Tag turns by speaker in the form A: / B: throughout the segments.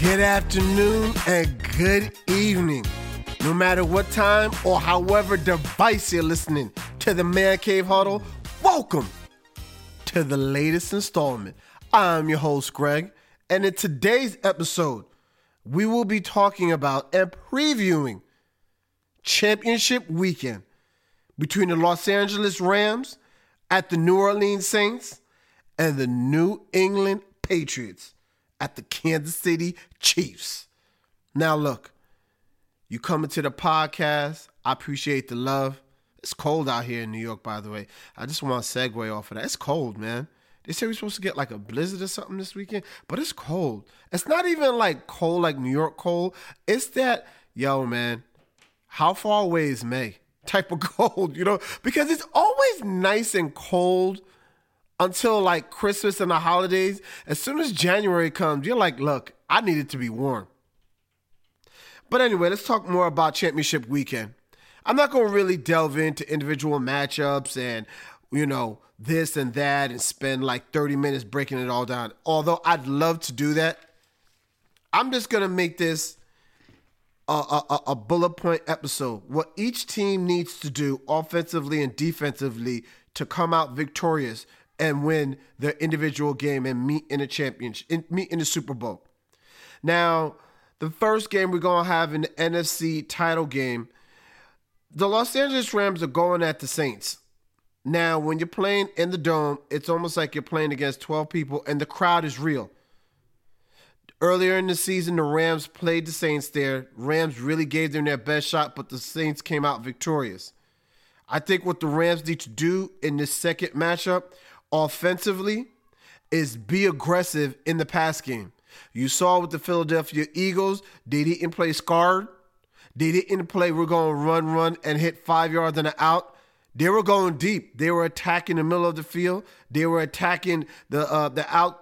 A: Good afternoon and good evening. No matter what time or however device you're listening to the Man Cave Huddle, welcome to the latest installment. I'm your host, Greg, and in today's episode, we will be talking about and previewing championship weekend between the Los Angeles Rams at the New Orleans Saints and the New England Patriots at the Kansas City Chiefs. Now, look, you coming to the podcast. I appreciate the love. It's cold out here in New York, by the way. I just want to segue off of that. It's cold, man. They say we're supposed to get like a blizzard or something this weekend, but it's cold. It's not even like cold, like New York cold. It's that, yo, man, how far away is May type of cold, you know? Because it's always nice and cold until like Christmas and the holidays. As soon as January comes, you're like, look, I need it to be warm. But anyway, let's talk more about championship weekend. I'm not going to really delve into individual matchups and, you know, this and that and spend like 30 minutes breaking it all down. Although I'd love to do that. I'm just going to make this a, a, a, bullet point episode. What each team needs to do offensively and defensively to come out victorious and win their individual game and meet in a championship, in, meet in the Super Bowl. Now, the first game we're going to have in the NFC title game, the Los Angeles Rams are going at the Saints. Now, when you're playing in the dome, it's almost like you're playing against 12 people and the crowd is real. Earlier in the season, the Rams played the Saints there. Rams really gave them their best shot, but the Saints came out victorious. I think what the Rams need to do in this second matchup offensively is be aggressive in the pass game. You saw with the Philadelphia Eagles, they didn't play scarred. They didn't play we're going to run, run, and hit five yards and an out. They were going deep. They were attacking the middle of the field. They were attacking the uh, the out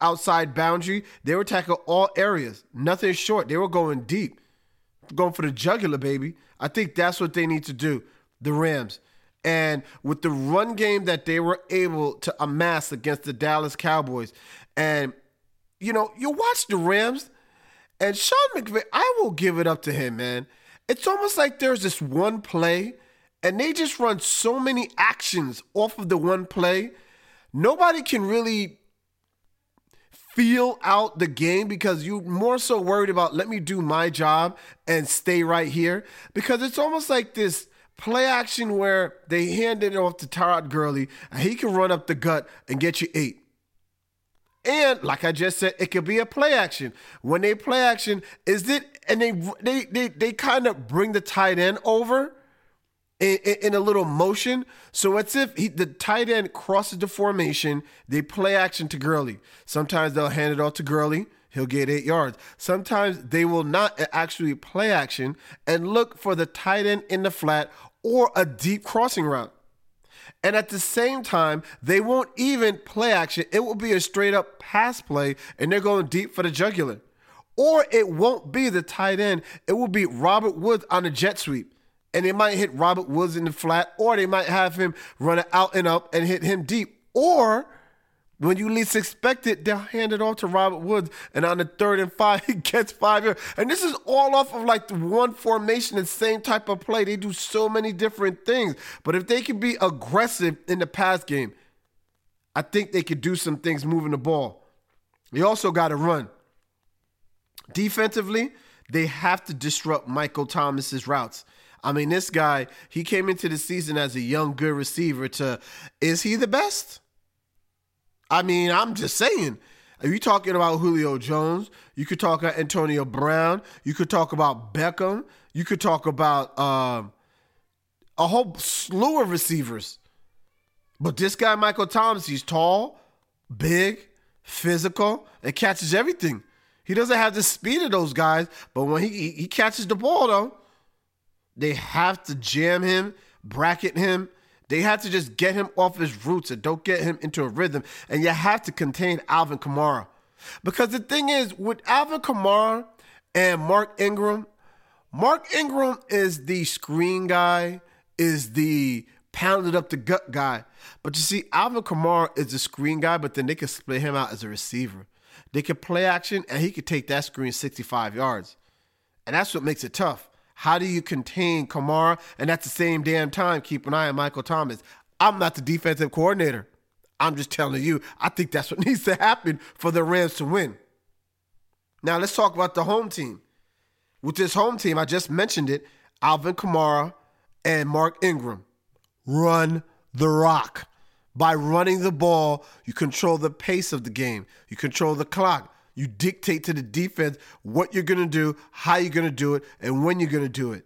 A: outside boundary. They were attacking all areas. Nothing short. They were going deep, going for the jugular, baby. I think that's what they need to do. The Rams. And with the run game that they were able to amass against the Dallas Cowboys, and you know, you watch the Rams, and Sean McVay, I will give it up to him, man. It's almost like there's this one play, and they just run so many actions off of the one play. Nobody can really feel out the game because you're more so worried about let me do my job and stay right here. Because it's almost like this play action where they hand it off to Todd Gurley and he can run up the gut and get you eight. And like I just said, it could be a play action. When they play action, is it and they they they, they kind of bring the tight end over in, in, in, a little motion. So it's if he, the tight end crosses the formation, they play action to Gurley. Sometimes they'll hand it off to Gurley. He'll get eight yards. Sometimes they will not actually play action and look for the tight end in the flat or a deep crossing route. And at the same time, they won't even play action. It will be a straight up pass play, and they're going deep for the jugular. Or it won't be the tight end. It will be Robert Woods on a jet sweep. And they might hit Robert Woods in the flat, or they might have him run it out and up and hit him deep. Or when you least expect it, they'll hand it off to Robert Woods, and on the third and five, he gets five yards. And this is all off of like one formation, the same type of play. They do so many different things. But if they can be aggressive in the pass game, I think they could do some things moving the ball. They also got to run. Defensively, they have to disrupt Michael Thomas's routes. I mean, this guy, he came into the season as a young, good receiver to is he the best? I mean, I'm just saying. Are you're talking about Julio Jones? You could talk about Antonio Brown. You could talk about Beckham. You could talk about um, a whole slew of receivers. But this guy, Michael Thomas, he's tall, big, physical, and catches everything. He doesn't have the speed of those guys, but when he he catches the ball though, they have to jam him, bracket him, they have to just get him off his routes and don't get him into a rhythm. And you have to contain Alvin Kamara. Because the thing is, with Alvin Kamara and Mark Ingram, Mark Ingram is the screen guy, is the pounded up the gut guy. But you see, Alvin Kamara is the screen guy, but then they can split him out as a receiver. They can play action, and he could take that screen 65 yards. And that's what makes it tough. How do you contain Kamara and at the same damn time keep an eye on Michael Thomas? I'm not the defensive coordinator. I'm just telling you, I think that's what needs to happen for the Rams to win. Now, let's talk about the home team. With this home team, I just mentioned it Alvin Kamara and Mark Ingram. Run the rock. By running the ball, you control the pace of the game, you control the clock. You dictate to the defense what you're going to do, how you're going to do it, and when you're going to do it.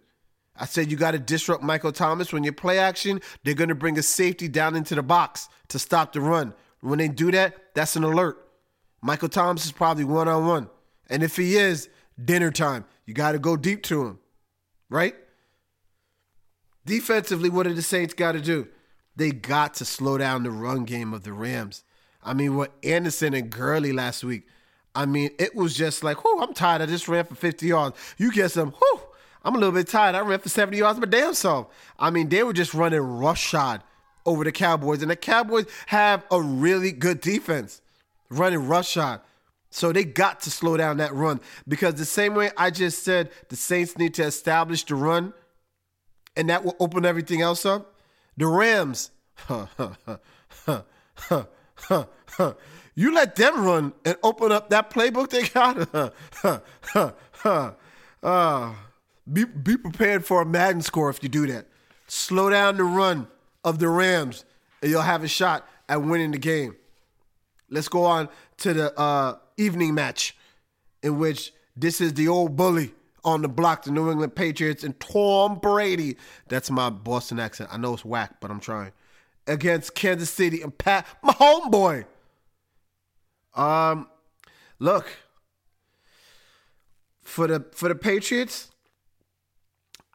A: I said you got to disrupt Michael Thomas. When you play action, they're going to bring a safety down into the box to stop the run. When they do that, that's an alert. Michael Thomas is probably one on one. And if he is, dinner time. You got to go deep to him, right? Defensively, what do the Saints got to do? They got to slow down the run game of the Rams. I mean, what Anderson and Gurley last week, I mean, it was just like, whoo, I'm tired. I just ran for 50 yards. You get some, whoo, I'm a little bit tired. I ran for 70 yards but damn self. I mean, they were just running roughshod over the Cowboys. And the Cowboys have a really good defense running roughshod. So they got to slow down that run because the same way I just said the Saints need to establish the run and that will open everything else up. The Rams, you let them run and open up that playbook they got. uh, be, be prepared for a Madden score if you do that. Slow down the run of the Rams, and you'll have a shot at winning the game. Let's go on to the uh, evening match, in which this is the old bully on the block, the New England Patriots, and Tom Brady. That's my Boston accent. I know it's whack, but I'm trying. Against Kansas City and Pat, my homeboy. Um, look for the for the Patriots.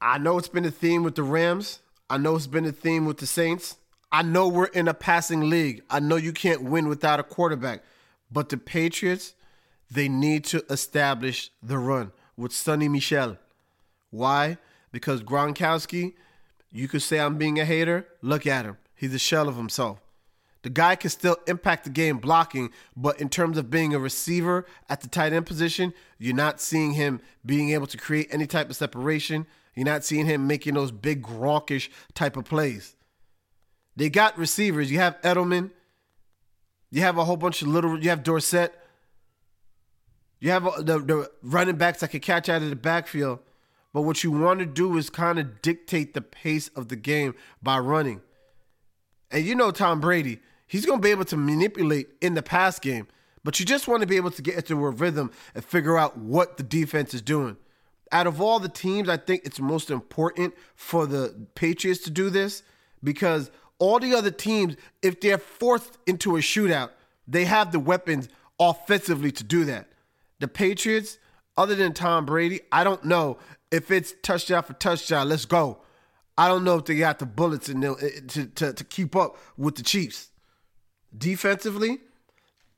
A: I know it's been a theme with the Rams. I know it's been a theme with the Saints. I know we're in a passing league. I know you can't win without a quarterback. But the Patriots, they need to establish the run with Sony Michel. Why? Because Gronkowski, you could say I'm being a hater. Look at him. He's a shell of himself. The guy can still impact the game blocking, but in terms of being a receiver at the tight end position, you're not seeing him being able to create any type of separation. You're not seeing him making those big Gronkish type of plays. They got receivers. You have Edelman. You have a whole bunch of little. You have Dorsett. You have the, the running backs that can catch out of the backfield. But what you want to do is kind of dictate the pace of the game by running. And you know Tom Brady, he's going to be able to manipulate in the pass game, but you just want to be able to get into a rhythm and figure out what the defense is doing. Out of all the teams, I think it's most important for the Patriots to do this because all the other teams, if they're forced into a shootout, they have the weapons offensively to do that. The Patriots, other than Tom Brady, I don't know if it's touchdown for touchdown. Let's go. I don't know if they got the bullets in them eh, to, to, to keep up with the Chiefs. Defensively,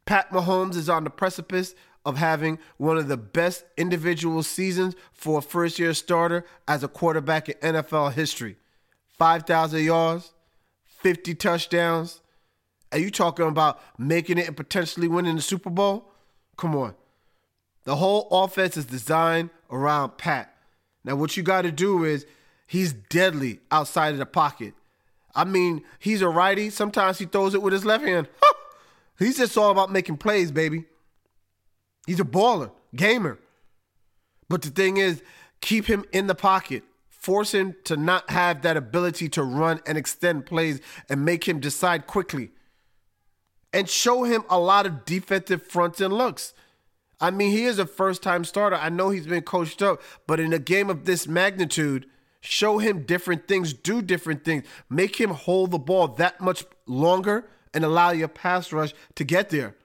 A: Pat Mahomes is on the precipice of having one of the best individual seasons for a first year starter as a quarterback in NFL history. 5,000 yards, 50 touchdowns. Are you talking about making it and potentially winning the Super Bowl? Come on. The whole offense is designed around Pat. Now, what you got to do is he's deadly outside of the pocket. I mean, he's a righty. Sometimes he throws it with his left hand. He's just all about making plays, baby. He's a baller, gamer. But the thing is, keep him in the pocket. Force him to not have that ability to run and extend plays and make him decide quickly. And show him a lot of defensive fronts and looks. I mean, he is a first time starter. I know he's been coached up, but in a game of this magnitude, show him different things, do different things, make him hold the ball that much longer and allow your pass rush to get there.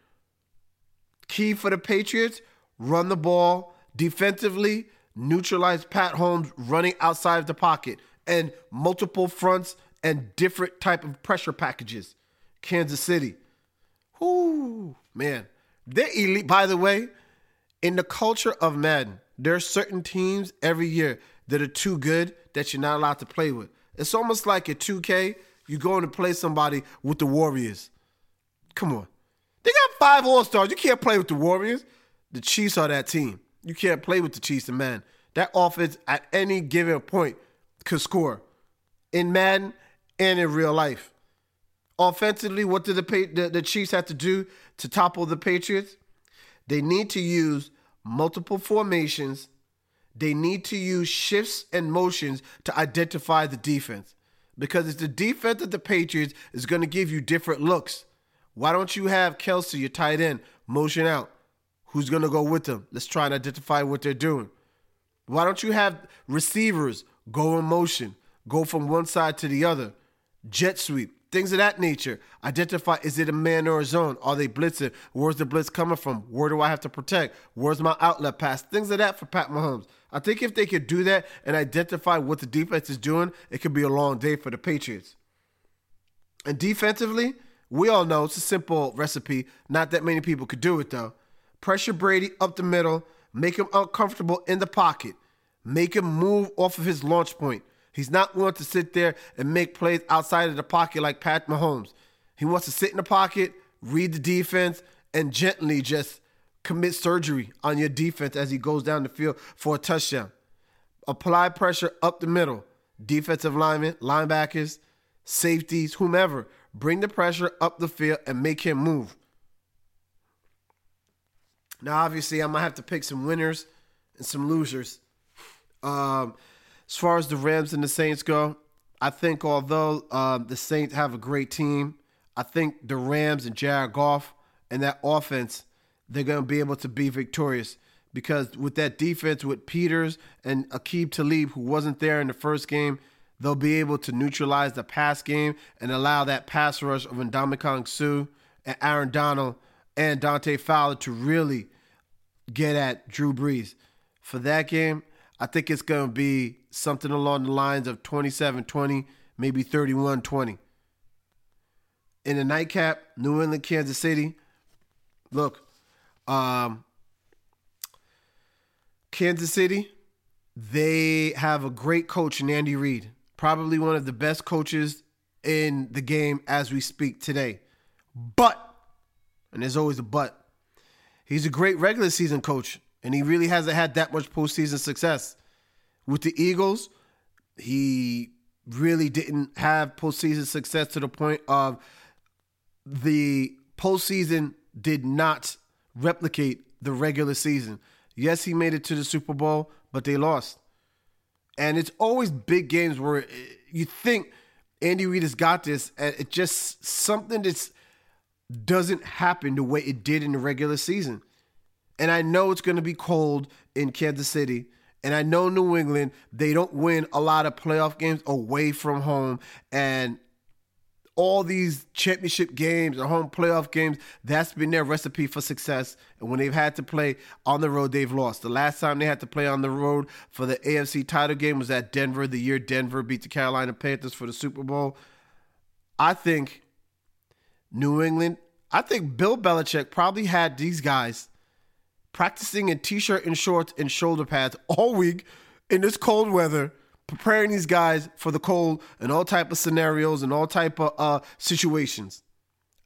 A: Key for the Patriots run the ball defensively, neutralize Pat Mahomes running outside of the pocket, and multiple fronts and different type of pressure packages. Kansas City. Whoo, man. They're elite. By the way, in the culture of Madden, there are certain teams every year that are too good that you're not allowed to play with. It's almost like at 2K, you're going to play somebody with the Warriors. Come on. They got five All Stars. You can't play with the Warriors. The Chiefs are that team. You can't play with the Chiefs and man. That offense at any given point could score in Madden and in real life. Offensively, what did the, the, the Chiefs have to do to topple the Patriots? They need to use multiple formations. They need to use shifts and motions to identify the defense. Because it's the defense of the Patriots is going to give you different looks. Why don't you have Kelce, your tight end, motion out? Who's going to go with them? Let's try and identify what they're doing. Why don't you have receivers go in motion, go from one side to the other, jet sweep, things of that nature. Identify is it a man or a zone? Are they blitzing? Where's the blitz coming from? Where do I have to protect? Where's my outlet pass? Things of that for Pat Mahomes. I think if they could do that and identify what the defense is doing, it could be a long day for the Patriots. And defensively, we all know it's a simple recipe. Not that many people could do it though. Pressure Brady up the middle, make him uncomfortable in the pocket, make him move off of his launch point. He's not willing to sit there and make plays outside of the pocket like Pat Mahomes. He wants to sit in the pocket, read the defense, and gently just commit surgery on your defense as he goes down the field for a touchdown. Apply pressure up the middle. Defensive linemen, linebackers, safeties, whomever. Bring the pressure up the field and make him move. Now, obviously, I'm going to have to pick some winners and some losers. Um, as far as the Rams and the Saints go, I think although uh, the Saints have a great team, I think the Rams and Jared Goff and that offense, they're going to be able to be victorious because with that defense with Peters and Aqib Talib, who wasn't there in the first game, they'll be able to neutralize the pass game and allow that pass rush of Ndamukong Suh and Aaron Donald and Dante Fowler to really get at Drew Brees. For that game, I think it's going to be something along the lines of 27 20, maybe 31 20. In the nightcap, New England, Kansas City. Look, um, Kansas City, they have a great coach Andy Reid, probably one of the best coaches in the game as we speak today. But, and there's always a but, he's a great regular season coach and he really hasn't had that much postseason success. With the Eagles, he really didn't have postseason success to the point of the postseason did not replicate the regular season. Yes, he made it to the Super Bowl, but they lost. And it's always big games where eh, you think Andy Reid has got this, and it just something that doesn't happen the way it did in the regular season. And I know it's going to be cold in Kansas City. And I know New England, they don't win a lot of playoff games away from home. And all these championship games or home playoff games, that's been their recipe for success. And when they've had to play on the road, they've lost. The last time they had to play on the road for the AFC title game was at Denver, the year Denver beat the Carolina Panthers for the Super Bowl. I think New England, I think Bill Belichick probably had these guys practicing in t-shirt and shorts and shoulder pads all week in this cold weather preparing these guys for the cold and all type of scenarios and all type of uh, situations.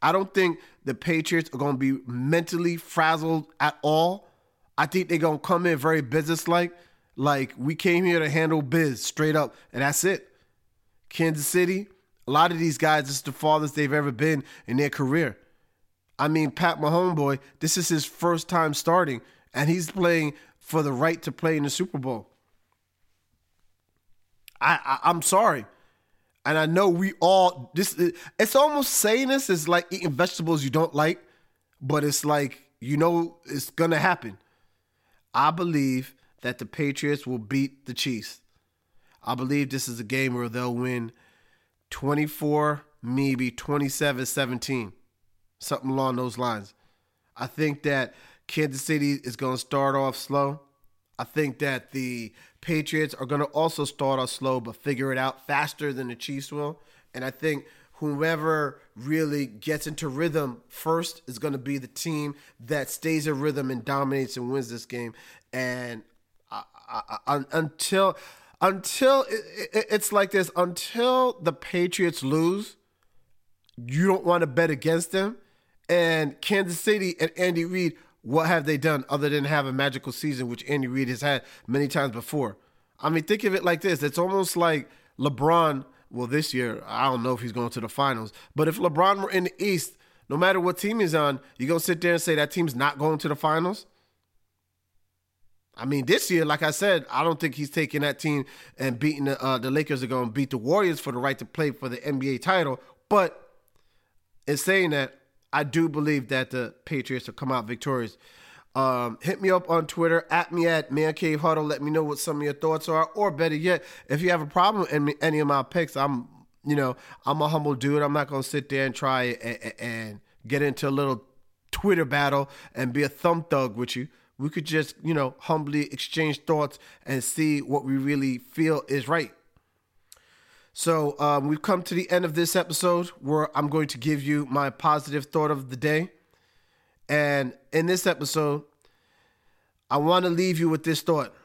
A: I don't think the patriots are going to be mentally frazzled at all. I think they're going to come in very businesslike. Like we came here to handle biz straight up and that's it. Kansas city a lot of these guys is the farthest they've ever been in their career. I mean, Pat Mahomes, boy, this is his first time starting, and he's playing for the right to play in the Super Bowl. I, I am sorry, and I know we all this. It's almost saying this is like eating vegetables you don't like, but it's like you know it's gonna happen. I believe that the Patriots will beat the Chiefs. I believe this is a game where they'll win 24, maybe 27 17 something along those lines. I think that Kansas City is going to start off slow. I think that the Patriots are going to also start off slow, but figure it out faster than the Chiefs will. And I think whoever really gets into rhythm first is going to be the team that stays in rhythm and dominates and wins this game. And I, I, I, until until it, it, it's like this, until the Patriots lose, you don't want to bet against them And Kansas City and Andy Reid, what have they done other than have a magical season, which Andy Reid has had many times before? I mean, think of it like this: it's almost like LeBron. Well, this year I don't know if he's going to the finals, but if LeBron were in the East, no matter what team he's on, you gonna sit there and say that team's not going to the finals? I mean, this year, like I said, I don't think he's taking that team and beating the, uh, the Lakers are going to beat the Warriors for the right to play for the NBA title. But in saying that, I do believe that the Patriots will come out victorious. Um, hit me up on Twitter at me at Man Cave Huddle. Let me know what some of your thoughts are, or better yet, if you have a problem with any of my picks, I'm you know I'm a humble dude. I'm not gonna sit there and try and, and get into a little Twitter battle and be a thumb thug with you we could just, you know, humbly exchange thoughts and see what we really feel is right. So um, we've come to the end of this episode where I'm going to give you my positive thought of the day. And in this episode, I want to leave you with this thought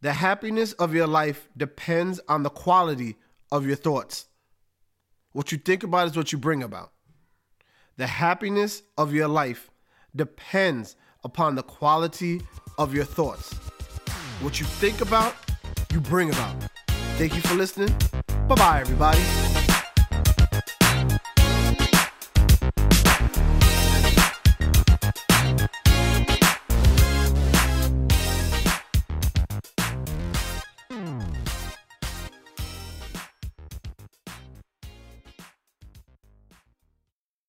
A: the happiness of your life depends on the quality of your thoughts. What you think about is what you bring about. The happiness of your life depends upon the quality of your thoughts. What you think about, you bring about. Thank you for listening. Bye bye, everybody.